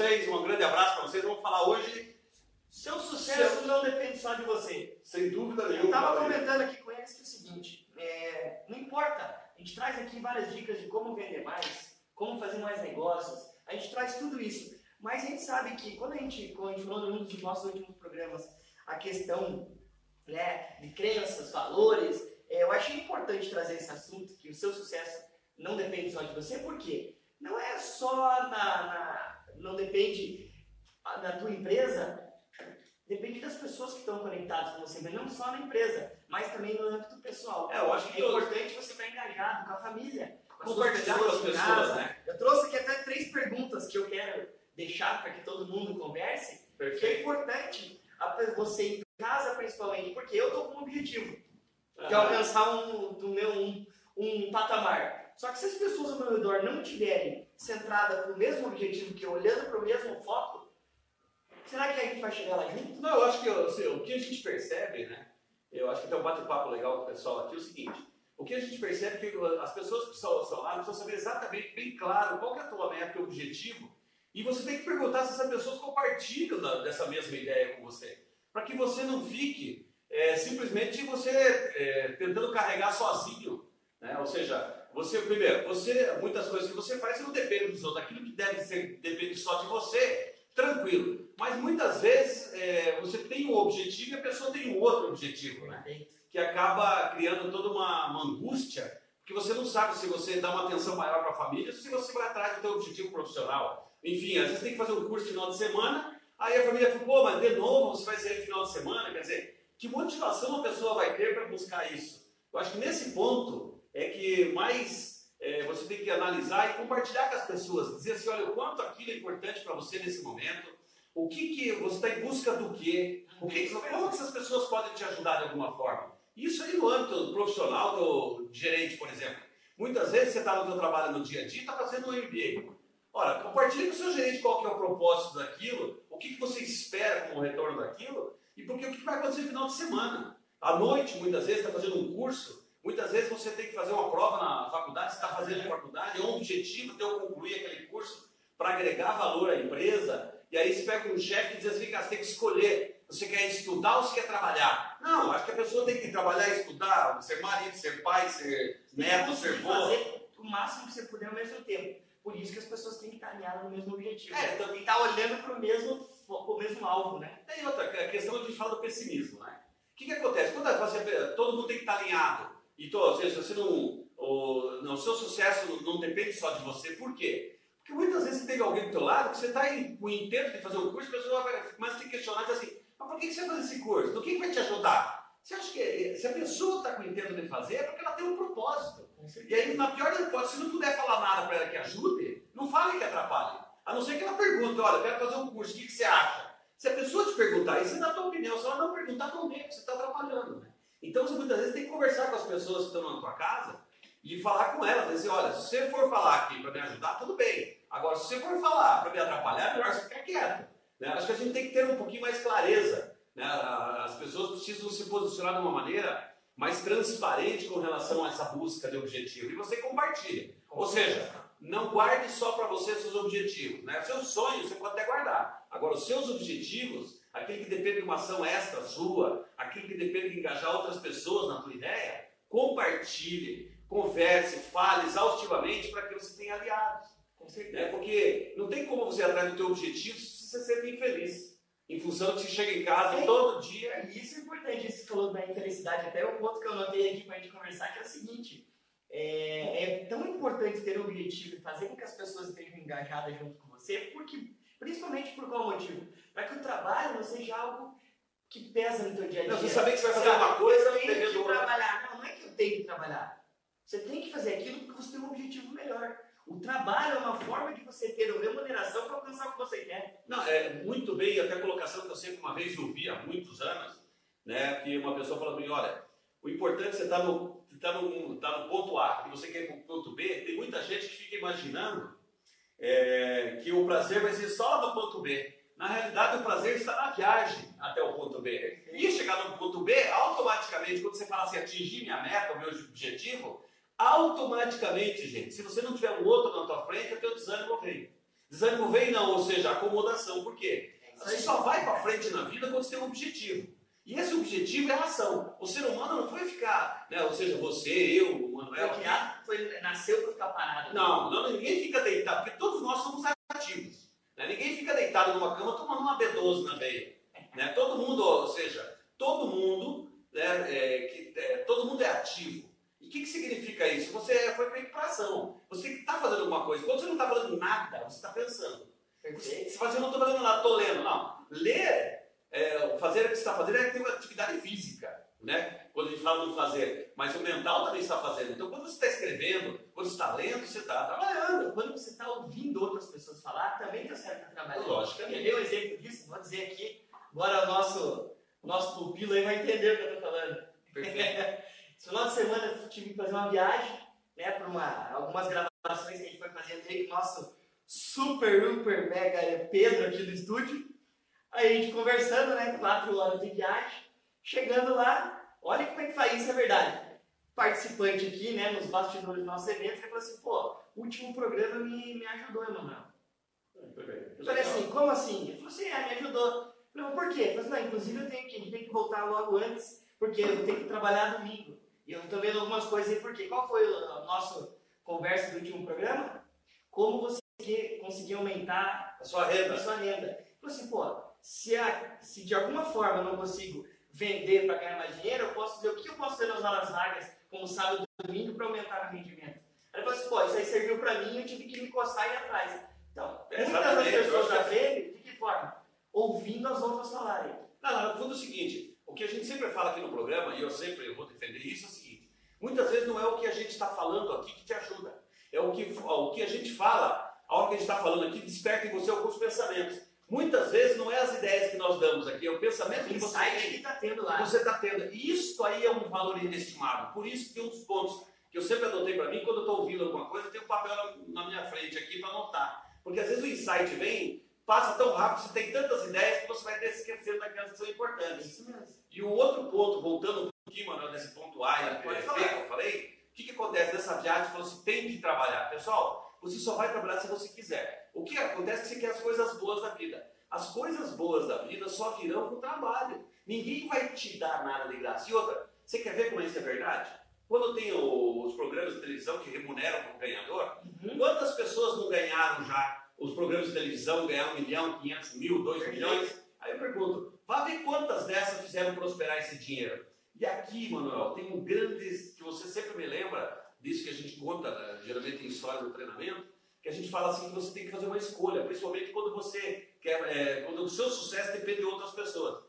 vocês, um grande abraço para vocês. Vamos falar hoje. Seu sucesso Seu... não depende só de você. Sem dúvida nenhuma. Eu estava comentando aqui com eles que é o seguinte: é, não importa, a gente traz aqui várias dicas de como vender mais, como fazer mais negócios, a gente traz tudo isso. Mas a gente sabe que quando a gente, quando a gente falou em um dos nossos últimos programas, a questão né, de crenças, valores, é, eu achei importante trazer esse assunto, que o seu sucesso não depende só de você, porque não é só na, na não depende da tua empresa, depende das pessoas que estão conectadas com você, mas não só na empresa, mas também no âmbito pessoal. É, eu acho que é importante você estar engajado com a família, com compartilhar com as pessoas, né? Eu trouxe aqui até três perguntas que eu quero deixar para que todo mundo converse, Perfeito. que é importante você em casa principalmente, porque eu estou com um objetivo de alcançar um, do meu, um, um patamar. Só que se as pessoas ao meu redor não estiverem centradas no mesmo objetivo que eu, olhando para o mesmo foco, será que a gente vai chegar lá junto? Não, eu acho que assim, o que a gente percebe, né? Eu acho que tem um bate-papo legal com o pessoal aqui, é o seguinte. O que a gente percebe é que as pessoas que estão lá precisam saber exatamente, bem claro, qual é a tua meta e objetivo. E você tem que perguntar se essas pessoas compartilham da, dessa mesma ideia com você. Para que você não fique é, simplesmente você é, tentando carregar sozinho. Né? Ou seja, você, primeiro, você, muitas coisas que você faz não depende dos outros. Aquilo que deve ser, depende só de você, tranquilo. Mas muitas vezes é, você tem um objetivo e a pessoa tem um outro objetivo, né? Que acaba criando toda uma, uma angústia, porque você não sabe se você dá uma atenção maior para a família, se você vai atrás do seu objetivo profissional. Enfim, às vezes tem que fazer um curso no final de semana, aí a família fala, pô, mas de novo você vai sair no final de semana, quer dizer, que motivação a pessoa vai ter para buscar isso? Eu acho que nesse ponto é que mais é, você tem que analisar e compartilhar com as pessoas, dizer assim, olha, o quanto aquilo é importante para você nesse momento, o que, que você está em busca do quê, o que, como que essas pessoas podem te ajudar de alguma forma. Isso aí no âmbito profissional do gerente, por exemplo. Muitas vezes você está no seu trabalho no dia a dia e está fazendo um MBA. Ora, compartilhe com o seu gerente qual que é o propósito daquilo, o que, que você espera como retorno daquilo, e porque o que vai acontecer no final de semana? À noite, muitas vezes, está fazendo um curso, muitas vezes você tem que fazer uma prova na faculdade, você está fazendo faculdade, é um objetivo teu concluir aquele curso para agregar valor à empresa, e aí você pega um chefe e diz assim, cara, você tem que escolher, você quer estudar ou você quer trabalhar? Não, acho que a pessoa tem que trabalhar e estudar, ser marido, ser pai, ser neto, ser vô. fazer o máximo que você puder ao mesmo tempo. Por isso que as pessoas têm que estar alinhadas no mesmo objetivo. É, então tem que estar olhando para o mesmo mesmo alvo, né? Tem outra a questão a gente fala do pessimismo, né? O que, que acontece? Quando você, todo mundo tem que estar alinhado, então, ou seja, você não, o, não, o seu sucesso não depende só de você, por quê? Porque muitas vezes você tem alguém do teu lado que você está com o intento de fazer um curso, a pessoa vai, começa a te questionar e diz assim, mas por que você vai fazer esse curso? Do que, que vai te ajudar? Você acha que se a pessoa está com o intento de fazer, é porque ela tem um propósito. E aí, na pior das hipóteses, se não puder falar nada para ela que ajude, não fale que atrapalhe. A não ser que ela pergunte, olha, eu quero fazer um curso, o que, que você acha? Se a pessoa te perguntar isso, você dá a tua opinião. Se ela não perguntar, não vê, você está atrapalhando. Né? Então, você muitas vezes tem que conversar com as pessoas que estão na tua casa e falar com elas. Dizer, olha, se você for falar aqui para me ajudar, tudo bem. Agora, se você for falar para me atrapalhar, é melhor você ficar quieto. Né? Acho que a gente tem que ter um pouquinho mais clareza. Né? As pessoas precisam se posicionar de uma maneira mais transparente com relação a essa busca de objetivo. E você compartilha. Ou seja, não guarde só para você seus objetivos. Né? Seus sonhos você pode até guardar. Agora, os seus objetivos, aquele que depende de uma ação extra sua, aquele que depende de engajar outras pessoas na tua ideia, compartilhe, converse, fale exaustivamente para que você tenha aliados. Né? Porque não tem como você atrás do teu objetivo se você ser infeliz. Em função de que chega em casa é, todo dia. Isso é importante, você falou da infelicidade. Até o ponto que eu notei aqui para a gente conversar, que é o seguinte é, é, tão importante ter um objetivo e fazer com que as pessoas estejam engajadas junto com você, porque, principalmente por qual motivo? Para que o trabalho não seja algo que pesa no teu dia a dia. Não, você saber que você vai fazer uma coisa, eu tenho que trabalhar. Não, não é que eu tenho que trabalhar. Você tem que fazer aquilo porque você tem um objetivo melhor. O trabalho é uma forma de você ter uma remuneração para alcançar o que você quer. Não, é muito bem, até a colocação que eu sempre uma vez ouvi há muitos anos, né, que uma pessoa falou para mim, olha, o importante é você estar tá no, tá no, tá no ponto A e você quer ir para o ponto B. Tem muita gente que fica imaginando é, que o prazer vai ser só no ponto B. Na realidade, o prazer está na viagem até o ponto B. E chegar no ponto B, automaticamente, quando você fala assim, atingir minha meta, o meu objetivo, automaticamente, gente, se você não tiver um outro na tua frente, o teu desânimo vem. Desânimo vem não, ou seja, acomodação. Por quê? Você só vai para frente na vida quando você tem um objetivo. E esse objetivo é a ação. O ser humano não foi ficar, né? ou seja, você, eu, o Manuel. Foi foi, nasceu para ficar parado. Não, não, ninguém fica deitado, porque todos nós somos. Né? Ninguém fica deitado numa cama tomando uma B12 na veia. Né? Todo mundo, ou seja, todo mundo, né, é, que, é, todo mundo é ativo. E o que, que significa isso? Você foi feito para ação. Você está fazendo alguma coisa. Quando você não está fazendo nada, você está pensando. Se você não está fazendo nada, estou lendo. Não. Ler, é, fazer o que você está fazendo é ter uma atividade física. Né? Quando a gente fala do fazer, mas o mental também está fazendo. Então, quando você está escrevendo, quando você está lendo, você está trabalhando. Quando você está ouvindo outras pessoas falar, também está certo tá trabalhando. Logicamente. Quer ver um exemplo disso? Vou dizer aqui. Agora o nosso, nosso pupilo aí vai entender o que eu estou falando. Perfeito. Esse final de semana eu tive que fazer uma viagem, né, para uma, algumas gravações que a gente foi fazendo aí com o nosso super, super mega Pedro aqui do estúdio. Aí a gente conversando, né, quatro horas de viagem, chegando lá, olha como é que faz isso, é verdade. Participante aqui, né, nos bastidores do nosso evento, ele falou assim, pô, o último programa me, me ajudou, Emanuel. Eu falei assim, como assim? Ele falou assim, é, me ajudou. Eu falei, por quê? Ele falou assim, não, inclusive eu tenho que, a gente tem que voltar logo antes, porque eu tenho que trabalhar domingo. E eu estou vendo algumas coisas aí, porque qual foi a nossa conversa do último programa? Como você conseguir aumentar a sua renda. A sua renda. Falei assim, pô, se, a, se de alguma forma eu não consigo vender para ganhar mais dinheiro, eu posso dizer o que eu posso fazer nas horas vagas, como sábado e domingo, para aumentar o rendimento. Aí ele falou assim, pô, isso aí serviu para mim eu tive que me encostar e ir atrás. Então, muitas das pessoas aprendem de que forma? Ouvindo as outras falarem. Não, não, no fundo é o seguinte, o que a gente sempre fala aqui no programa, e eu sempre eu vou defender isso, é o seguinte, muitas vezes não é o que a gente está falando aqui que te ajuda, é o que, o que a gente fala, a hora que a gente está falando aqui, desperta em você alguns pensamentos. Muitas vezes não é as ideias que nós damos aqui, é o pensamento que você tem. está tendo lá. Você está tendo. E isso aí é um valor inestimável. Por isso que um dos pontos que eu sempre adotei para mim, quando eu estou ouvindo alguma coisa, eu tenho um papel na, minha frente aqui para anotar. Porque às vezes o insight vem, passa tão rápido, você tem tantas ideias que você vai esquecendo daquelas que são importantes. Isso mesmo. E o outro ponto, voltando um pouquinho, mano, nesse ponto A, é, que eu falei, o que, que acontece nessa viagem? Você falou assim, tem que trabalhar. Pessoal, você só vai trabalhar se você quiser. O que acontece é que você quer as coisas boas da vida. As coisas boas da vida só virão com trabalho. Ninguém vai te dar nada de graça. E outra, você quer ver como isso é verdade? Quando tem os programas de televisão que remuneram o ganhador, uhum. quantas pessoas não ganharam já os programas de televisão, ganharam um milhão, quinhentos mil, dois milhões? Aí eu pergunto, vá ver quantas dessas fizeram prosperar esse dinheiro. E aqui, Manuel, tem um grande, que você sempre me lembra, disso que a gente conta, né, geralmente em história do treinamento, que a gente fala assim que você tem que fazer uma escolha, principalmente quando você quer, é, quando o seu sucesso depende de outras pessoas.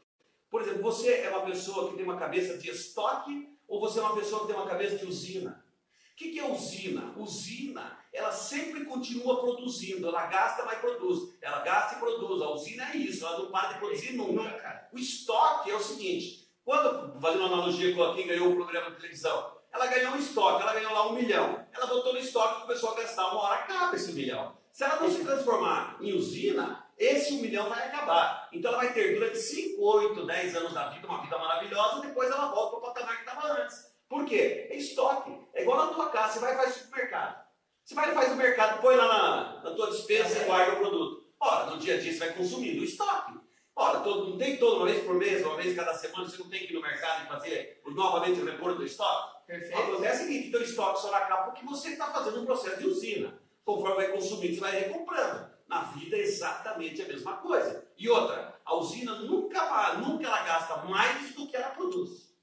Por exemplo, você é uma pessoa que tem uma cabeça de estoque ou você é uma pessoa que tem uma cabeça de usina? O que, que é usina? Usina, ela sempre continua produzindo, ela gasta, mas produz. Ela gasta e produz. A usina é isso, ela não para de produzir nunca. O estoque é o seguinte: quando, fazendo uma analogia com quem ganhou o programa de televisão, ela ganhou um estoque, ela ganhou lá um milhão. Ela botou no estoque e começou a gastar. Uma hora acaba esse milhão. Se ela não se transformar em usina, esse um milhão vai acabar. Então ela vai ter durante 5, 8, 10 anos da vida uma vida maravilhosa, depois ela volta para o patamar que estava antes. Por quê? É estoque. É igual na tua casa, você vai e faz supermercado. Você vai e faz o mercado, põe lá na, na tua dispensa e guarda o produto. Ora, no dia a dia você vai consumindo o estoque. Ora, todo, não tem toda uma vez por mês, uma vez cada semana, você não tem que ir no mercado e fazer novamente o repor do estoque? Perfeito. Acontece o seguinte, teu estoque só acaba porque você está fazendo um processo de usina. Conforme vai consumindo, você vai recomprando. Na vida é exatamente a mesma coisa. E outra, a usina nunca, nunca ela gasta mais do que ela produz.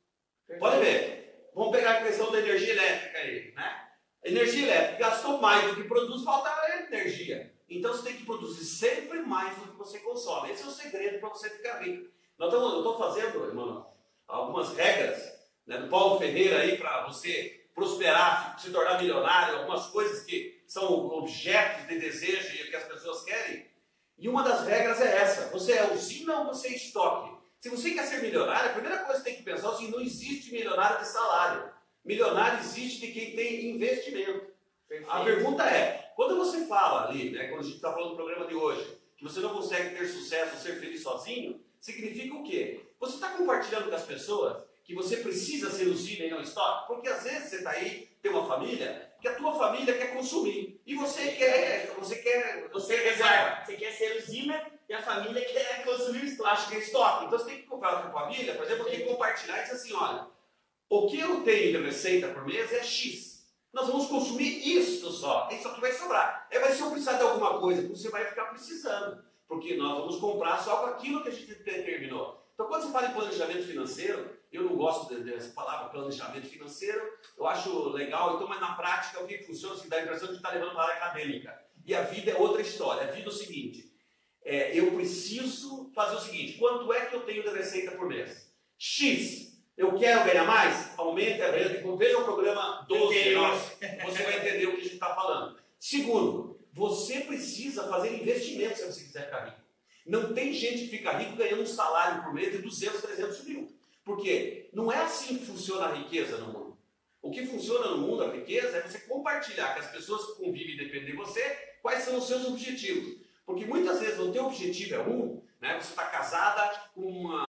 Perfeito. Pode ver. Vamos pegar a questão da energia elétrica aí, né? Energia elétrica gastou mais do que produz, falta energia. Então você tem que produzir sempre mais do que você consome. Esse é o segredo para você ficar rico. Estamos, eu estou fazendo, irmão, algumas regras né, do Paulo Ferreira aí para você prosperar, se tornar milionário, algumas coisas que são objetos de desejo e que as pessoas querem. E uma das regras é essa: você é usina ou você é estoque? Se você quer ser milionário, a primeira coisa que você tem que pensar é assim: não existe milionário de salário. Milionário existe de quem tem investimento. Perfeito. A pergunta é: quando você fala ali, né, quando a gente está falando do programa de hoje, que você não consegue ter sucesso, ser feliz sozinho, significa o quê? Você está compartilhando com as pessoas que você precisa ser usina e não estoque? Porque às vezes você está aí, tem uma família, que a tua família quer consumir. E você quer, você quer, Você reserva. você quer ser usina e a família quer consumir o estoque. Acho que é estoque. Então você tem que comprar com a família, por exemplo, tem que compartilhar e dizer assim, olha, o que eu tenho de receita por mês é X. Nós vamos consumir isso só. Isso aqui vai sobrar. É, mas se eu precisar de alguma coisa, você vai ficar precisando. Porque nós vamos comprar só com aquilo que a gente determinou. Então, quando você fala em planejamento financeiro, eu não gosto de- dessa palavra planejamento financeiro, eu acho legal, então, mas na prática, o que funciona, assim, dá a impressão de estar levando para a área acadêmica. E a vida é outra história. A vida é o seguinte: é, eu preciso fazer o seguinte: quanto é que eu tenho de receita por mês? X. Eu quero ganhar mais? Aumente a renda. Então, Veja o programa 12 Anterior. nosso. Você vai entender o que a gente está falando. Segundo, você precisa fazer investimentos se você quiser ficar rico. Não tem gente que fica rico ganhando um salário por mês de 200, 300 mil. Por quê? Não é assim que funciona a riqueza no mundo. O que funciona no mundo, a riqueza, é você compartilhar com as pessoas que convivem e dependem de você quais são os seus objetivos. Porque muitas vezes o teu objetivo é um, né? você está casada com, uma,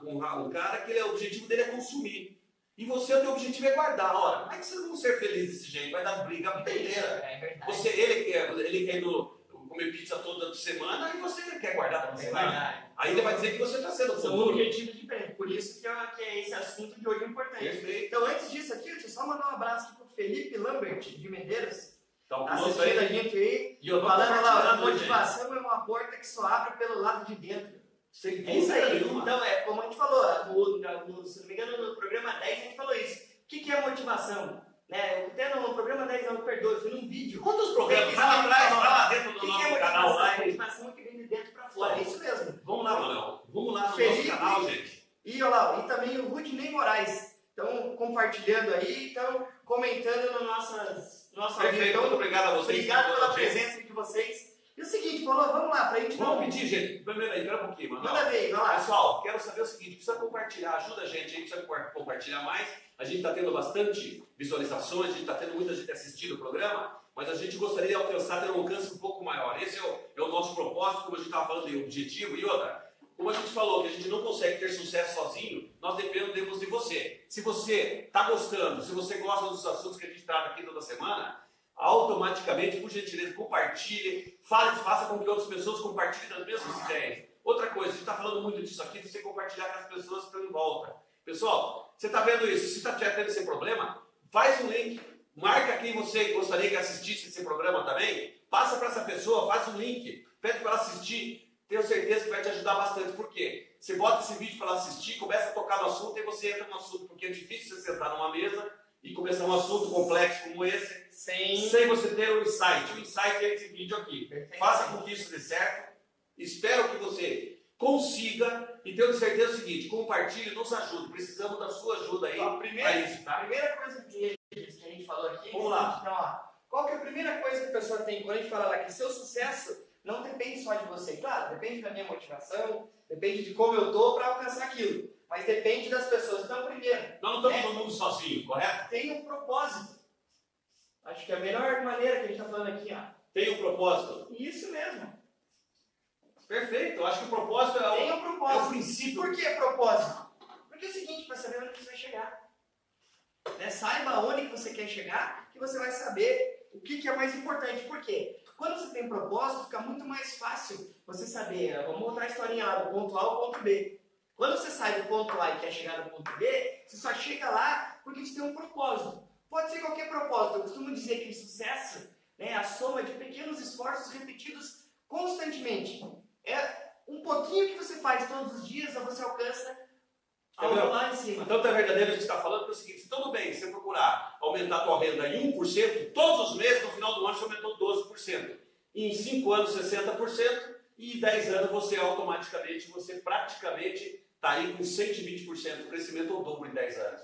com um, cara que ele, o objetivo dele é consumir. E você, o teu objetivo é guardar. Ora, como é que vocês vão ser felizes desse jeito? Vai dar briga a vida inteira. É verdade. Você, ele quer, ele quer ir no, comer pizza toda semana e você quer guardar para É. Aí ele vai dizer que você está sendo São futuro. objetivos diferentes. Por isso que, é, que é esse assunto de hoje é importante. Perfeito. Então, antes disso aqui, deixa eu só mandar um abraço aqui pro Felipe Lambert, de Medeiros. Então, Tá conosco assistindo a gente aí. E eu Falando lá, a motivação é uma porta que só abre pelo lado de dentro. Sem É isso aí. nenhuma. Então, é como a gente falou, no, no- se não me engano, no programa 10 a gente falou isso. O que, que é motivação? Né? Até no programa 10 não, perdoe, foi num vídeo. Quantos programas? Tem que Vai lá saber atrás, falar. vai lá dentro O do que, que nosso é canal motivação? lá. e- Motivação que vem de dentro pra fora. É isso mesmo. Vamos lá, Manuel. Vamos lá no Felipe. nosso canal, gente. E olha lá, e também o Rudney Moraes. Então, compartilhando aí, então, comentando no nossas, no nosso Perfeito. Então, Muito obrigado a vocês. obrigado pela presença de vocês. E o seguinte, Paulo, vamos lá, pra gente Vamos não... pedir, gente. Primeiro aí, espera um pouquinho, Manuel. Manda ver, vai lá. Pessoal, quero saber o seguinte: precisa compartilhar, ajuda a gente aí, precisa co- compartilhar mais. A gente está tendo bastante visualizações, a gente está tendo muita gente assistindo o programa, mas a gente gostaria de alcançar, ter um alcance um pouco maior. Esse é o, é o nosso propósito, como a gente estava falando de objetivo. E outra, como a gente falou que a gente não consegue ter sucesso sozinho, nós dependemos de você. Se você está gostando, se você gosta dos assuntos que a gente trata aqui toda semana, automaticamente, por gentileza, compartilhe, fale, faça com que outras pessoas compartilhem as mesmas ideias. Outra coisa, a gente está falando muito disso aqui, de você compartilhar com as pessoas que estão em volta. Pessoal, você está vendo isso? Se está tendo esse problema, faz um link, marca quem você gostaria que assistisse esse programa também, passa para essa pessoa, faz um link, pede para ela assistir. Tenho certeza que vai te ajudar bastante. Por quê? Você bota esse vídeo para assistir, começa a tocar no assunto e você entra no assunto, porque é difícil você sentar numa mesa e começar um assunto complexo como esse Sem... sem você ter o insight. O insight é esse vídeo aqui. Faça com que isso dê certo. Espero que você consiga e tenho certeza o seguinte: compartilhe, nos ajude. Precisamos da sua ajuda aí Ó, para isso, a tá? primeira coisa que, que a gente falou aqui. Vamos lá. Então, ó, qual que é a primeira coisa que a pessoa tem quando a gente fala lá que seu sucesso não depende só de você? Claro, depende da minha motivação, depende de como eu tô para alcançar aquilo. Mas depende das pessoas. Então, primeiro, não estamos no mundo sozinho, correto? tem um propósito. Acho que é a melhor maneira que a gente está falando aqui, ó. Tem um propósito. Isso mesmo. Perfeito. Eu acho que o propósito é o, Tem um é o propósito. princípio. Por que propósito? Porque é o seguinte, para saber onde você vai chegar. Né? Saiba onde que você quer chegar, que você vai saber o que, que é mais importante. Por quê? Quando você tem propósito, fica muito mais fácil você saber, ó, vamos voltar a historinha lá, do ponto A ao ponto B. Quando você sai do ponto A e quer chegar no ponto B, você só chega lá porque você tem um propósito. Pode ser qualquer propósito. Eu costumo dizer que sucesso né, é a soma de pequenos esforços repetidos constantemente. É um pouquinho que você faz todos os dias, você alcança algo Entendeu? lá em cima. Então, tá verdadeiro, a gente está falando que é o seguinte: se tudo bem, se você procurar aumentar a tua renda em 1%, todos os meses, no final do ano, você aumentou 12%. E em 5 anos, 60%. E em 10 anos, você automaticamente, você praticamente está aí com 120% de crescimento ou dobro em 10 anos.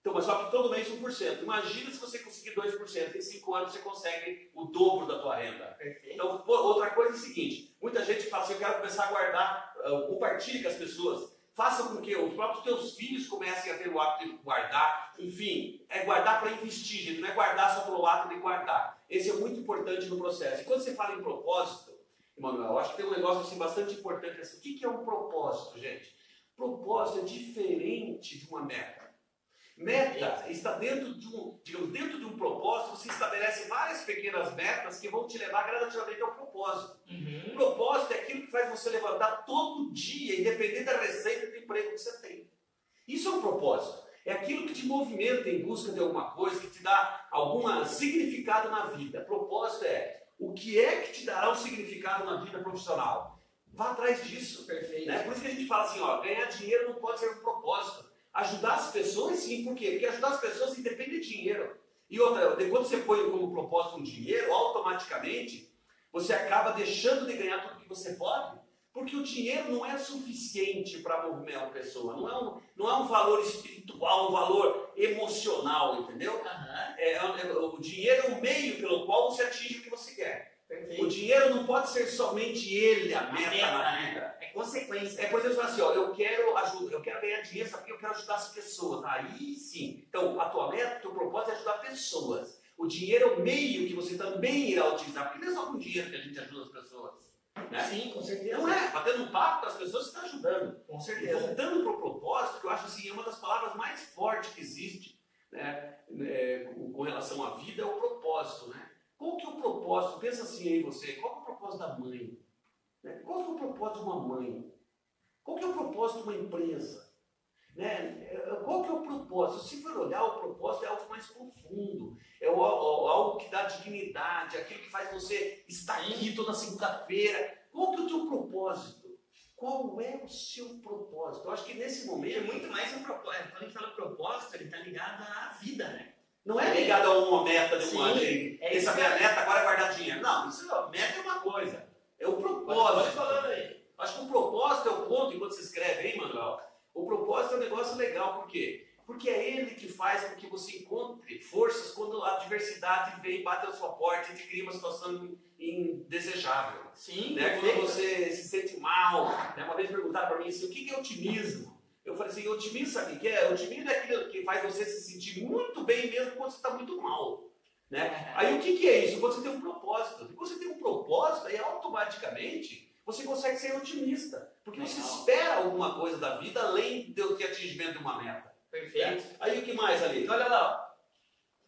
Então, mas só que todo mês 1%. Imagina se você conseguir 2%. Em 5 anos, você consegue o dobro da tua renda. Perfeito. Então, outra coisa é o seguinte: muita gente fala assim, eu quero começar a guardar, uh, compartilhe com as pessoas. Faça com que os próprios teus filhos comecem a ter o hábito de guardar. Enfim, é guardar para investir, gente. Não é guardar só pelo ato de guardar. Esse é muito importante no processo. E quando você fala em propósito, Emanuel, eu acho que tem um negócio assim, bastante importante. Assim. O que que é um propósito, gente? Propósito é diferente de uma meta. Meta está dentro de um, digamos, dentro de um propósito, você estabelece várias pequenas metas que vão te levar gradativamente ao propósito. Uhum. O propósito é aquilo que faz você levantar todo dia, independente da receita do emprego que você tem. Isso é um propósito. É aquilo que te movimenta em busca de alguma coisa, que te dá algum significado na vida. Propósito é o que é que te dará um significado na vida profissional. Vá atrás disso. Perfeito. Né? Por isso que a gente fala assim, ó, ganhar dinheiro não pode ser um propósito. Ajudar as pessoas, sim, por quê? Porque ajudar as pessoas independe de dinheiro. E outra, quando você põe como propósito um dinheiro, automaticamente você acaba deixando de ganhar tudo que você pode, porque o dinheiro não é suficiente para movimentar a pessoa, não é, um, não é um valor espiritual, um valor emocional, entendeu? Aham. É, é- o dinheiro é o meio pelo qual você atinge o que você quer. O Perfeito. dinheiro não pode ser somente ele a meta, meta, na né? vida. É consequência. É coisa assim, ó, eu quero ajuda, eu quero ganhar dinheiro, sabe porque eu quero ajudar as pessoas. Aí sim. Então, a tua meta, o teu propósito é ajudar pessoas. O dinheiro é o meio que você também irá utilizar, porque não é só com dinheiro que a gente ajuda as pessoas. Né? Sim, com certeza. Não é, batendo um papo com as pessoas você está ajudando. Com E certeza. voltando para o propósito, que eu acho assim, é uma das palavras mais fortes que existe né, né, com relação à vida, é o propósito. Né? Qual que é o propósito? Pensa assim aí você, qual é o propósito da mãe? Né? Qual que é o propósito de uma mãe? Qual que é o propósito de uma empresa? Né? É, Qual que é o propósito? Se for olhar, o propósito é algo mais profundo, é algo que dá dignidade, aquilo que faz você estar aqui toda segunda-feira. Qual que é o teu propósito? Qual é o seu propósito? Eu acho que nesse É momento muito mais um propósito. Quando a gente fala propósito, ele está ligado à vida, né? não é ligado a uma meta de Sim, lei. é Essa minha meta agora é guardar dinheiro. Não, isso é, meta é uma coisa. É o Pode, pode propósito. falando aí. Acho que o propósito é o ponto, enquanto você escreve, hein, Manuel? O propósito é um negócio legal, por quê? Porque é ele que faz com que você encontre forças quando a adversidade vem bate na sua porta e te cria uma situação indesejável. Sim, Né? Quando você se sente mal. Né? Uma vez perguntaram para mim assim, o que que é otimismo? Eu falei assim, otimismo sabe o que é? Otimismo é aquilo que faz você se sentir muito bem mesmo quando você está muito mal. Né? Aí o que, que é isso? Quando você tem um propósito. Quando você tem um propósito, aí automaticamente você consegue ser otimista. Porque você espera alguma coisa da vida além do que atingimento de uma meta. Perfeito. Aí o que mais ali? Então, olha lá.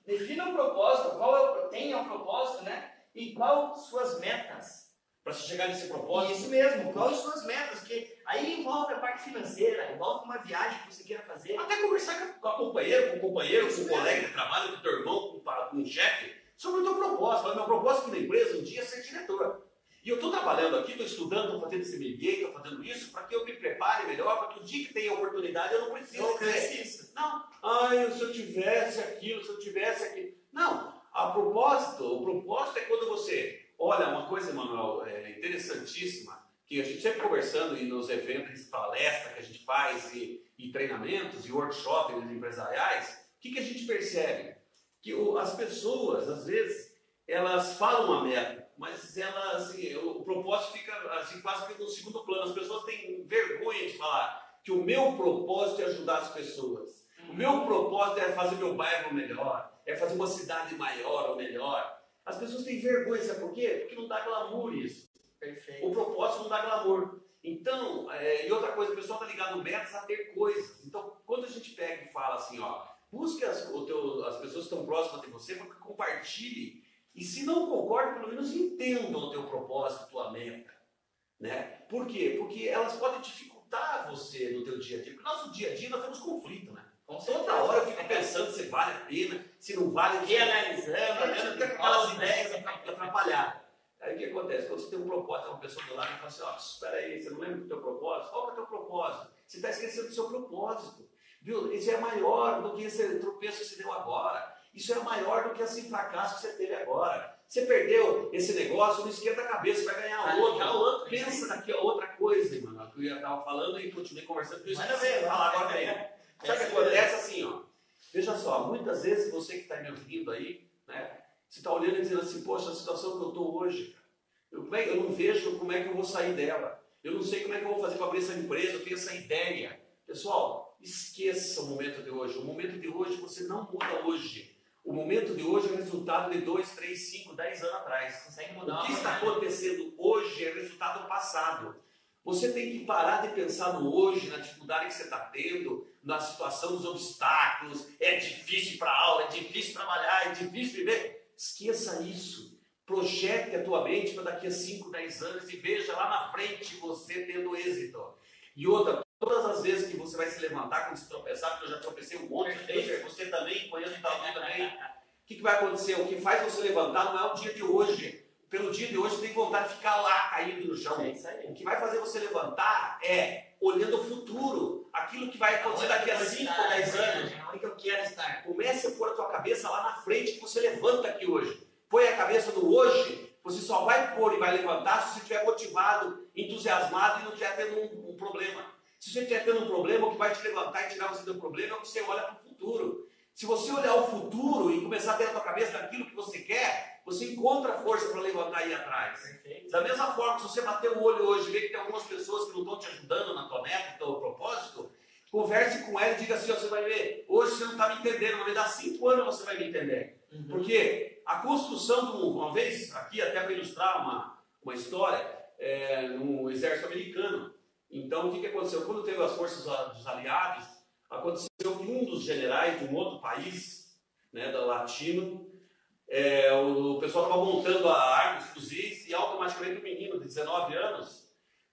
Defina o propósito, qual é o, tenha um propósito, né? E qual suas metas. Para você chegar nesse propósito. Isso mesmo, qual as suas metas? Porque aí envolve a parte financeira, envolve uma viagem que você queira fazer. Até conversar com a companheira, com o companheiro, com o colega de trabalho, com o teu irmão, com o chefe, sobre o teu propósito. Meu propósito na empresa um dia é ser diretora. E eu estou trabalhando aqui, estou estudando, estou fazendo esse MBA, estou fazendo isso, para que eu me prepare melhor, para que o dia que tenha oportunidade eu não precise alcance isso. não, ai, se eu tivesse aquilo, se eu tivesse aquilo. Não, a propósito, o propósito é quando você, olha, uma coisa, Manuel, é interessantíssima, que a gente sempre conversando e nos eventos, palestras que a gente faz, e, e treinamentos, e workshops empresariais, o que, que a gente percebe? Que o- as pessoas, às vezes, elas falam uma meta, mas elas, assim, o, propósito fica assim, quase que no segundo plano. As pessoas têm vergonha de falar que o meu propósito é ajudar as pessoas. O meu propósito é fazer meu bairro melhor, é fazer uma cidade maior ou melhor. As pessoas têm vergonha, sabe por quê? Porque não dá glamour isso. Perfeito. O propósito não dá glamour. Então, é, e outra coisa, o pessoal está ligado metas a ter coisas. Então, quando a gente pega e fala assim, ó, busque as, teu- as pessoas que estão próximas de você para que compartilhe. E se não concordam, pelo menos entendam o teu propósito, tua meta. Né? Por quê? Porque elas podem dificultar você no teu dia a dia. Porque no nosso dia a dia nós temos conflito, né? Com Toda hora eu fico pensando se vale a pena, se não vale. Reanalisando, É, fica com aquelas ideias atrapalhadas. Aí o que acontece? Quando você tem um propósito, uma pessoa do lado e fala assim, ó, espera aí, você não lembra do teu propósito? Qual é o teu propósito? Você está esquecendo do seu propósito. Viu? Isso é maior do que esse tropeço que você deu agora. Isso é maior do que esse fracasso que você teve agora. Você perdeu esse negócio, não esquenta a cabeça, vai ganhar Vai outro. ganhar outro. Pensa daqui a outra coisa, mano, que eu estava falando e continuei conversando, eu Manda esqueci ver, falar agora mesmo. vai. Sabe o que Essa acontece assim, ó? Veja só, muitas vezes você que está me ouvindo aí, né? Você está olhando e dizendo assim, poxa, a situação que eu estou hoje, cara, eu, é eu não vejo como é que eu vou sair dela. Eu não sei como é que eu vou fazer para abrir essa empresa, eu tenho essa ideia. Pessoal, esqueça o momento de hoje. O momento de hoje você não muda hoje. O momento de hoje é resultado de 2, 3, 5, 10 anos atrás. O que está acontecendo hoje é resultado do passado. Você tem que parar de pensar no hoje, na dificuldade que você está tendo, na situação dos obstáculos. É difícil para aula, é difícil trabalhar, é difícil viver. Esqueça isso. Projete a tua mente para daqui a 5, 10 anos e veja lá na frente você tendo êxito. E outra, todas as vezes que você vai se levantar quando se tropeçar, porque eu já tropecei um monte de vezes, você também, conheço o Davi também. O que, que vai acontecer? O que faz você levantar não é o dia de hoje pelo dia de hoje, tem vontade de ficar lá caído no chão. É o que vai fazer você levantar é olhando o futuro, aquilo que vai acontecer daqui a 5 ou 10 anos. Onde que eu quero estar? Comece a pôr a tua cabeça lá na frente que você levanta aqui hoje. Põe a cabeça no hoje, você só vai pôr e vai levantar se você estiver motivado, entusiasmado e não estiver tendo um, um, problema. Se você estiver tendo um problema, o que vai te levantar e tirar você do problema é que você olha para o futuro. Se você olhar o futuro e começar a ter na tua cabeça daquilo que você quer, você encontra força para levantar e ir atrás. Perfeito. Da mesma forma, se você bater o olho hoje e ver que tem algumas pessoas que não estão te ajudando na tua meta, no teu propósito, converse com ela e diga assim: ó, você vai ver, hoje você não está me entendendo, mas dar cinco anos você vai me entender. Uhum. Porque a construção de uma vez, aqui até para ilustrar uma, uma história, é, no exército americano. Então, o que, que aconteceu? Quando teve as forças dos aliados, aconteceu que um dos generais de um outro país, né, da latino, é, o pessoal estava montando a arma, os fuzis, e automaticamente o menino de 19 anos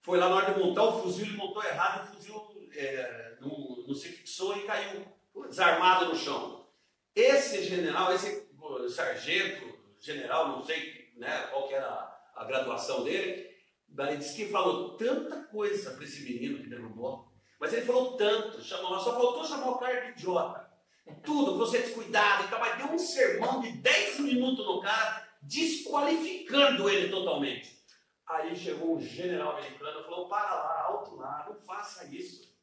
foi lá na hora de montar o fuzil, ele montou errado, o fuzil é, não, não, se fixou e caiu desarmado no chão. Esse general, esse sargento, general, não sei né, qual que era a, graduação dele, ele disse que falou tanta coisa para esse menino que derrubou, mas ele falou tanto, chamou, só faltou chamar o cara de idiota. Tudo, você descuidado, então, mas deu um sermão de 10 minutos no cara, desqualificando ele totalmente. Aí chegou um general americano e falou: para lá, alto lá, não faça isso.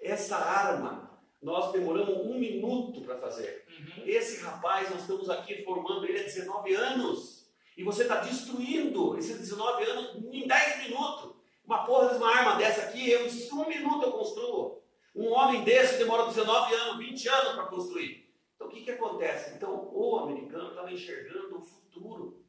Essa arma, nós demoramos um minuto para fazer. Uhum. Esse rapaz, nós estamos aqui formando ele há 19 anos. E você está destruindo esses 19 anos em 10 minutos. Uma porra de uma arma dessa aqui, eu, em um minuto eu construo. Um homem desse demora 19 anos, 20 anos para construir. Então o que, que acontece? Então o americano estava enxergando o futuro,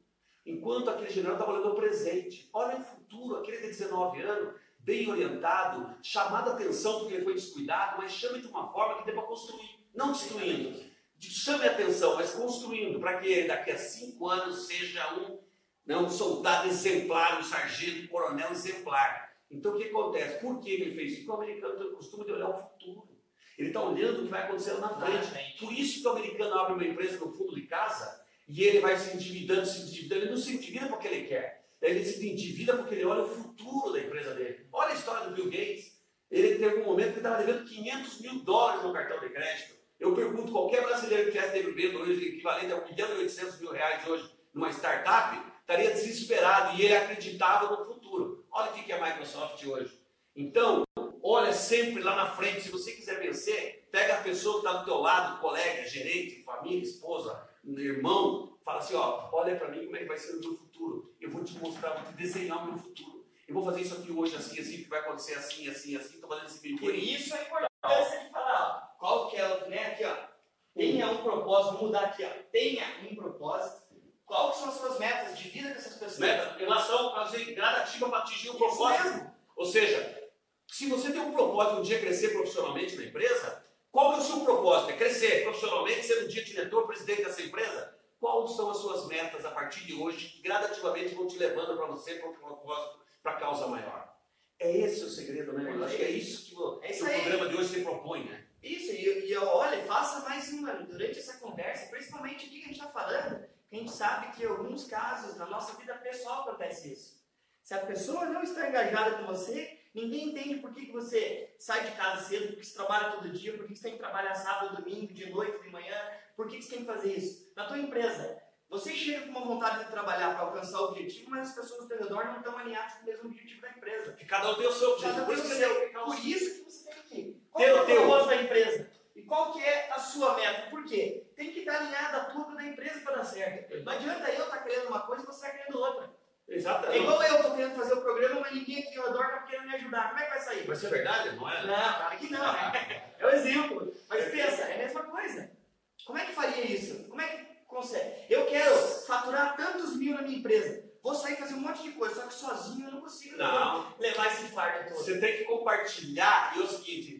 enquanto aquele general estava olhando o presente. Olha o futuro, aquele de 19 anos, bem orientado, chamado a atenção porque ele foi descuidado, mas chame de uma forma que dê para construir, não destruindo. Chame a atenção, mas construindo, para que ele daqui a cinco anos seja um, né, um soldado exemplar, um sargento, um coronel exemplar. Então o que acontece? Por que ele fez isso? Porque o americano costume de olhar o futuro. Ele está olhando o que vai acontecer na frente. Por isso que o americano abre uma empresa no fundo de casa e ele vai se endividando, se endividando. Ele não se endivida porque ele quer. Ele se endivida porque ele olha o futuro da empresa dele. Olha a história do Bill Gates. Ele teve um momento que estava devendo 500 mil dólares no cartão de crédito. Eu pergunto, qualquer brasileiro que estivesse devendo hoje, equivalente a 1 milhão e 800 mil reais hoje numa startup, estaria desesperado e ele acreditava no futuro. Olha o que é a Microsoft hoje. Então, olha sempre lá na frente. Se você quiser vencer, pega a pessoa que está do teu lado, colega, gerente, família, esposa, irmão, fala assim, ó, olha para mim como é que vai ser o meu futuro. Eu vou te mostrar, vou te desenhar o meu futuro. Eu vou fazer isso aqui hoje assim, assim, que vai acontecer assim, assim, assim, estou fazendo esse vídeo. Por isso a importância de falar, qual que é, né, aqui, ó, tenha um propósito, vou mudar aqui, ó, tenha um propósito, qual que são as suas metas de vida dessas pessoas? Meta, relação fazer gradativa para atingir um propósito. Ou seja, se você tem um propósito um dia crescer profissionalmente na empresa, qual é o seu propósito? É crescer profissionalmente, ser um dia diretor, presidente dessa empresa? Quais são as suas metas a partir de hoje que gradativamente vão te levando para você para um propósito, para a causa maior? É esse o segredo, né, irmão? Acho que é isso que o, é isso que o programa de hoje se propõe, né? Isso, e, e olha, faça mais uma durante essa conversa, principalmente aqui que a gente está falando a gente sabe que em alguns casos, na nossa vida pessoal, acontece isso. Se a pessoa não está engajada com você, ninguém entende por que, que você sai de casa cedo, por que você trabalha todo dia, por que você tem que trabalhar sábado, domingo, de noite, de manhã, por que você tem que fazer isso? Na tua empresa, você chega com uma vontade de trabalhar para alcançar o objetivo, mas as pessoas ao teu redor não estão alinhadas com o mesmo objetivo da empresa. Que cada um tem o seu objetivo. Que, por isso que você tem que ter o propósito da empresa. E qual que é a sua meta? Por quê? Tem que estar alinhado a tudo da empresa para dar certo. Não adianta eu estar querendo uma coisa e você estar querendo outra. Exatamente. É igual eu estou querendo fazer o programa, mas ninguém aqui ao redor está querendo me ajudar. Como é que vai sair? Vai ser verdade, não é? Não, claro que não. Né? É o exemplo. Mas pensa, é a mesma coisa. Como é que faria isso? Como é que consegue? Eu quero faturar tantos mil na minha empresa. vou sair fazer um monte de coisa, só que sozinho eu não consigo Não. levar esse fardo todo. Você tem que compartilhar. E é o seguinte,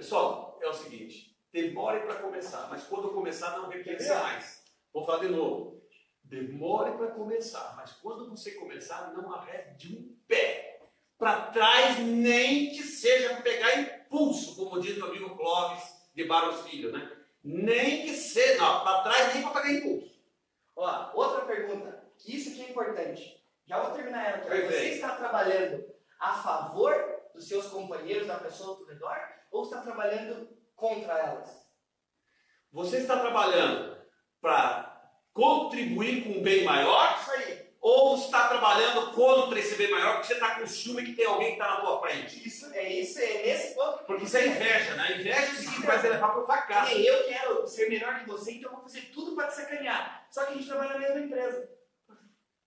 pessoal, é o seguinte: demore para começar, mas quando começar, não repense mais. Vou falar de novo. Demore para começar, mas quando você começar, não arrede um pé para trás, nem que seja para pegar impulso, como diz meu amigo Clóvis de Barros Filho, né? Nem que seja, não, para trás nem para pegar impulso. Ó, outra pergunta, que isso aqui é importante. Já vou terminar ela aqui. Perfeito. Você está trabalhando a favor dos seus companheiros, da pessoa ao redor, ou está trabalhando contra elas? Você está trabalhando para contribuir com um bem maior Isso aí. ou você está trabalhando contra esse bem maior porque você está com ciúme que tem alguém que está na tua frente? Isso é isso, é nesse ponto. Porque isso é inveja, né? Inveja é o seguinte, vai te levar para o fracasso. Eu quero ser melhor que você, então eu vou fazer tudo para te sacanear. Só que a gente trabalha na mesma empresa.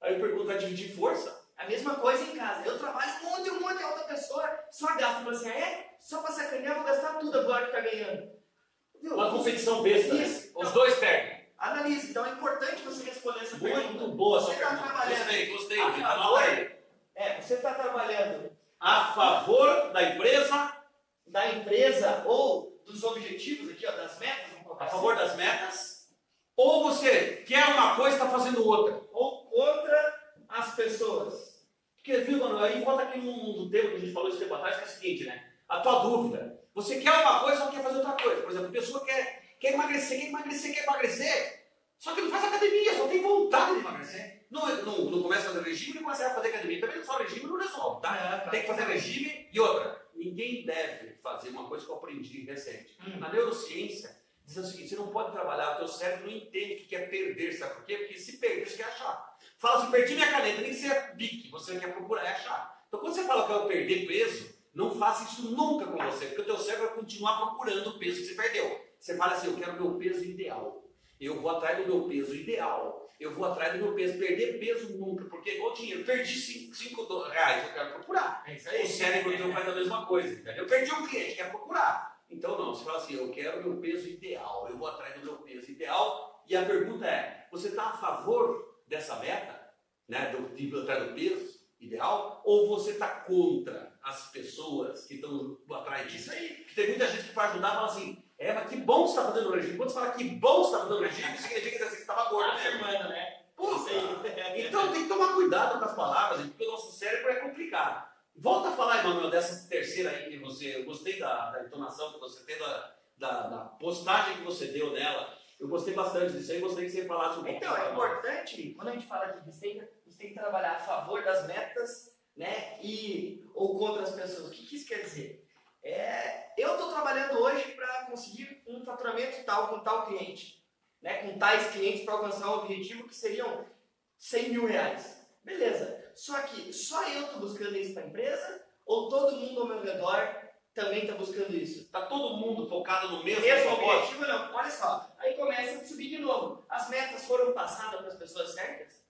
Aí pergunta, vai dividir força? A mesma coisa em casa. Eu trabalho um monte, a outra pessoa só gasta. Assim, ah, é? Só para sacanear, vou gastar tudo agora que tá ganhando. Viu? Uma competição besta, né? Isso. Os dois perdem. Analise. Então é importante você responder essa pergunta. Muito boa essa Você está pergunta. trabalhando Gostei, gostei. a Anota favor, é, você está trabalhando A favor da empresa, da empresa ou dos objetivos aqui, ó, das metas, a assim, favor das metas, ou você quer uma coisa e está fazendo outra. ou contra as pessoas. Porque, viu, mano, aí volta aqui num, num tema que a gente falou esse tempo atrás, que é o seguinte, né? A tua dúvida. Você quer uma coisa, só quer fazer outra coisa. Por exemplo, a pessoa quer, quer emagrecer, quer emagrecer, quer emagrecer, só que não faz academia, só tem vontade de emagrecer. Não, não, não começa a fazer regime, não começa a fazer academia. Também só regime não resolve, tá? Tem que fazer regime e outra. Ninguém deve fazer uma coisa que eu aprendi recente. Hum. Na neurociência, diz o seguinte: você não pode trabalhar, o teu cérebro não entende o que quer perder, sabe por quê? Porque se perder, você quer achar. Fala assim, perdi minha caneta, nem que é bique, você quer procurar e achar. Então quando você fala que eu perder peso, não faça isso nunca com você, porque o teu cérebro vai continuar procurando o peso que você perdeu. Você fala assim, eu quero o meu peso ideal. Eu vou atrás do meu peso ideal. Eu vou atrás do meu peso. Perder peso nunca, porque é igual dinheiro. Perdi 5 reais, eu quero procurar. É O cérebro teu faz a mesma coisa, entendeu? Eu perdi um cliente, quer procurar. Então não, você fala assim, eu quero o meu peso ideal, eu vou atrás do meu peso ideal. E a pergunta é, você está a favor dessa meta, né, do, de atrás do peso ideal, ou você está contra as pessoas que estão atrás disso aí? Porque tem muita gente que vai ajudar e fala assim, é, mas que bom que você está fazendo regime. Quando você fala que bom você está fazendo regime, significa que você estava gordo mesmo. afirmando, né? Aí. então tem que tomar cuidado com as palavras, gente, porque o nosso cérebro é complicado. Volta a falar, Emanuel, dessa terceira aí que você. Eu gostei da, da entonação que você tem, da, da, da postagem que você deu nela. Eu gostei bastante disso aí, gostaria que você falasse um pouco. Então, é importante, quando a gente fala que você tem, você tem que trabalhar a favor das metas, né, e, ou contra as pessoas. O que, que isso quer dizer? É, eu estou trabalhando hoje para conseguir um faturamento tal com tal cliente, né, com tais clientes para alcançar um objetivo que seriam 100 mil reais. Beleza. Só que só eu estou buscando isso para a empresa ou todo mundo ao meu redor também está buscando isso? Está todo mundo focado no mesmo, Mesmo objetivo não. Olha só, aí começa a subir de novo. As metas foram passadas para as pessoas certas?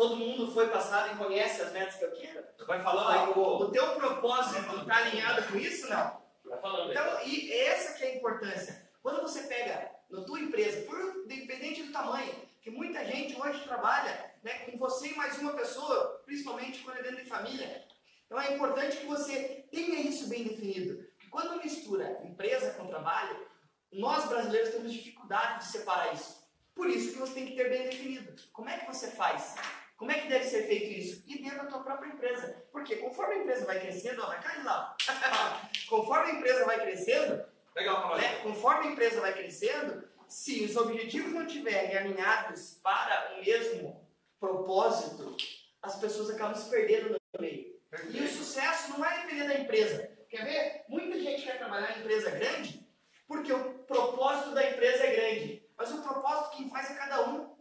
Todo mundo foi passado e conhece as metas que eu quero? Vai falando aí vou. O teu propósito está alinhado com isso? Não. Vai falando aí. Então, e essa que é a importância. Quando você pega na tua empresa, por independente do tamanho, que muita gente hoje trabalha né, com você e mais uma pessoa, principalmente quando é dentro de família. Então é importante que você tenha isso bem definido. Porque quando mistura empresa com trabalho, nós brasileiros temos dificuldade de separar isso. Por isso que você tem que ter bem definido. Como é que você faz? Como é que deve ser feito isso? E dentro da tua própria empresa. Porque conforme a empresa vai crescendo, ó, vai cair lá. conforme a empresa vai crescendo, Legal, né? Conforme a empresa vai crescendo, se os objetivos não estiverem alinhados para o mesmo propósito, as pessoas acabam se perdendo no meio. E o sucesso não vai depender da empresa. Quer ver? Muita gente quer trabalhar em empresa grande porque o propósito da empresa é grande. Mas o propósito quem faz é cada um.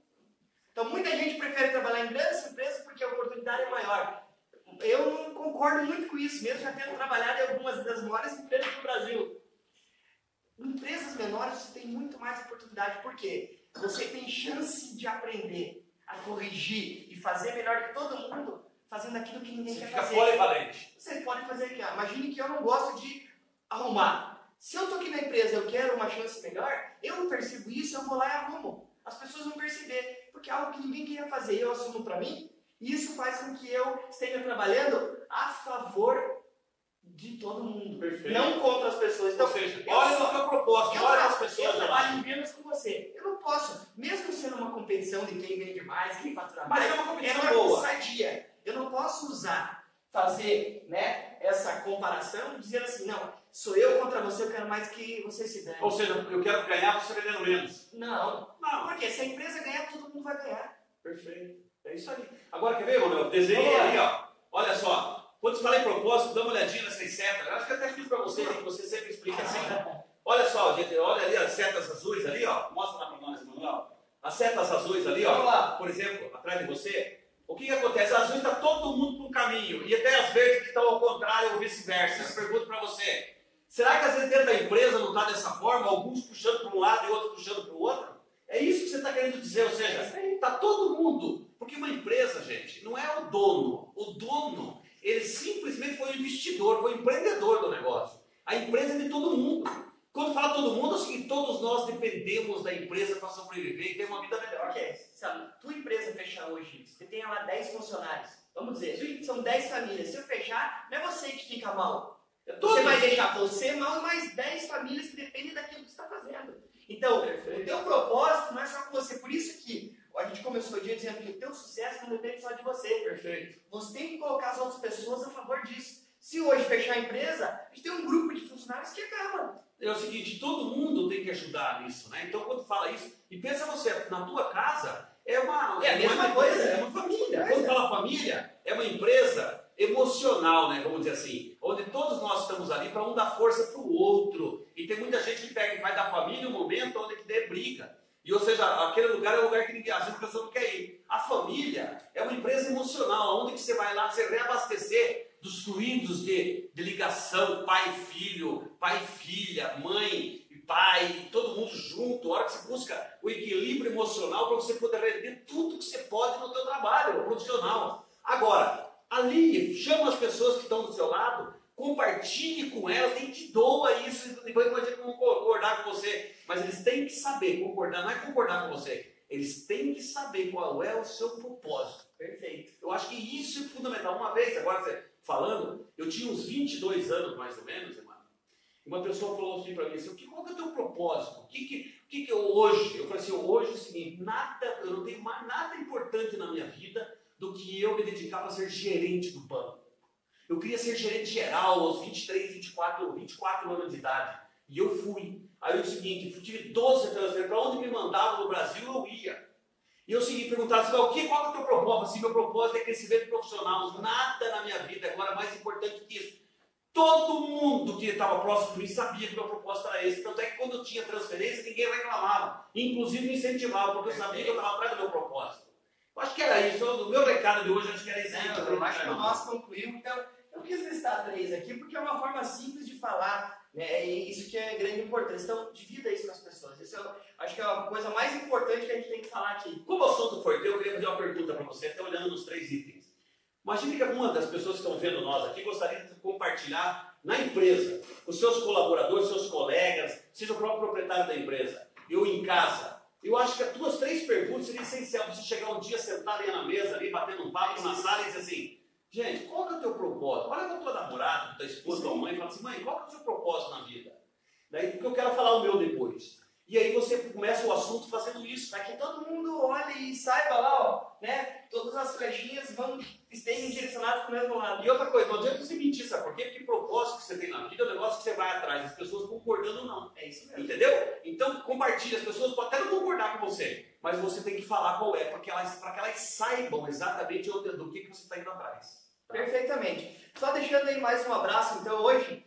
Então muita gente prefere trabalhar em grandes empresas porque a oportunidade é maior. Eu não concordo muito com isso, mesmo já tendo trabalhado em algumas das maiores empresas do Brasil. Empresas menores você tem muito mais oportunidade, porque você tem chance de aprender, a corrigir e fazer melhor que todo mundo, fazendo aquilo que ninguém Você quer fica fazer. polivalente. Você pode fazer aqui, ó. imagine que eu não gosto de arrumar. Se eu tô aqui na empresa eu quero uma chance melhor, eu percebo isso, eu vou lá e arrumo. As pessoas vão perceber, porque é algo que ninguém queria fazer, eu assumo para mim, Isso faz com que eu esteja trabalhando a favor de todo mundo. Perfeito. Não contra as pessoas. Então, Ou seja, eu olha só- o teu propósito, eu, olha as pessoas eu trabalho em vendas com você. Eu não posso, mesmo sendo uma competição de quem vende mais, quem fatura Mas mais, é uma competição é uma boa. sadia. Eu não posso usar, fazer né, essa comparação dizendo assim, não, sou eu contra você, eu quero mais que você se dane. Ou seja, eu quero ganhar você vendendo menos. Não, Não, porque se a empresa ganhar, todo mundo vai ganhar. perfeito. É isso aí. Agora, quer ver, Manuel? Desenhei ali, ó. Olha só. Quando você fala em propósito, dá uma olhadinha nessas setas. Eu acho que até fiz pra você, que você sempre explica assim. Olha só, gente, olha ali as setas azuis ali, ó. Mostra lá pra nós, Manuel. As setas azuis ali, ó. Lá. Por exemplo, atrás de você. O que, que acontece? As azuis está todo mundo para um caminho. E até as verdes que estão ao contrário ou vice-versa. Eu pergunto para você. Será que às vezes dentro da empresa não está dessa forma? Alguns puxando para um lado e outros puxando para o outro? É isso que você está querendo dizer. Ou seja, está todo mundo. Porque uma empresa, gente, não é o dono. O dono, ele simplesmente foi o investidor, foi o empreendedor do negócio. A empresa é de todo mundo. Quando fala todo mundo, é seguinte, todos nós dependemos da empresa para sobreviver e ter uma vida melhor. Ok, a tua empresa fechar hoje, você tem lá 10 funcionários, vamos dizer, são 10 famílias. Se eu fechar, não é você que fica mal. É Você vai deixar você mal e mais 10 famílias que dependem daquilo que você está fazendo. Então, o teu propósito não é só com você. Por isso que a gente começou o dia dizendo que o teu sucesso não depende só de você. Perfeito. Você tem que colocar as outras pessoas a favor disso. Se hoje fechar a empresa, a gente tem um grupo de funcionários que acaba. É o seguinte, todo mundo tem que ajudar nisso, né? Então, quando fala isso, e pensa você, na tua casa é uma... É a mesma uma coisa. É uma família. Quando fala família, é uma empresa emocional, né? Vamos dizer assim. Onde todos nós estamos ali para um dar força para o outro. E tem muita gente que pega e vai da família um momento onde que der briga. E, ou seja, aquele lugar é um lugar que ninguém, às vezes a não quer ir. A família é uma empresa emocional, onde que você vai lá, você reabastecer dos fluidos de, de ligação, pai e filho, pai e filha, mãe e pai, todo mundo junto. A hora que você busca o equilíbrio emocional para você poder render tudo que você pode no teu trabalho profissional. Agora, ali, chama as pessoas que estão do seu lado, compartilhe com elas, nem te doa isso, e depois pode concordar com você. Mas eles têm que saber, concordar, não é concordar com você, eles têm que saber qual é o seu propósito. Perfeito. Eu acho que isso é fundamental. Uma vez, agora você falando, eu tinha uns 22 anos mais ou menos, irmão. E uma pessoa falou assim para mim assim, "O que- qual que é o teu propósito? O que que, o que que eu hoje? Eu falei assim, hoje é o seguinte, nada, eu não tenho mais nada importante na minha vida do que eu me dedicar para ser gerente do banco. Eu queria ser gerente geral aos 23, 24, 24 anos de idade. E eu fui. Aí eu disse o seguinte, tive 12 transferências, para onde me mandavam no Brasil eu ia. E eu segui perguntar assim, o que, qual é o teu propósito? Assim, meu propósito é crescimento profissional. Nada na minha vida agora é mais importante que isso. Todo mundo que estava próximo de mim sabia que meu propósito era esse. Tanto é que quando eu tinha transferência, ninguém reclamava. Inclusive me incentivava, porque eu sabia que eu estava atrás do meu propósito. Eu acho que era isso. O meu recado de hoje, acho que era esse. Não, eu acho que nós concluímos. Então, quis listar três aqui porque é uma forma simples de falar. Né? E isso que é grande importância. Então, divida isso com as pessoas. Isso eu acho que é a coisa mais importante que a gente tem que falar aqui. Como o assunto foi teu, eu queria fazer uma pergunta para você, até olhando nos três itens. Imagine que alguma das pessoas que estão vendo nós aqui gostaria de compartilhar na empresa, com seus colaboradores, seus colegas, seja o próprio proprietário da empresa, eu em casa. Eu acho que as tuas três perguntas seriam para você chegar um dia sentado aí na mesa, ali, batendo um papo na sala e dizer assim, gente, qual que é o teu propósito? Olha para tua namorada, tua esposa, tua mãe e fala assim, mãe, qual é o seu propósito na vida? Daí, porque eu quero falar o meu depois. E aí você começa o assunto fazendo isso. Para que todo mundo olhe e saiba lá, ó, né? Todas as flechinhas vão estejam direcionadas para o mesmo lado. E outra coisa, não adianta você mentir, sabe por quê? Porque propósito que você tem na vida é um negócio que você vai atrás, as pessoas concordando ou não. É isso mesmo. Entendeu? Então compartilhe, as pessoas podem até não concordar com você, mas você tem que falar qual é, para que elas, para que elas saibam exatamente do que, que você está indo atrás. Perfeitamente. Só deixando aí mais um abraço, então, hoje,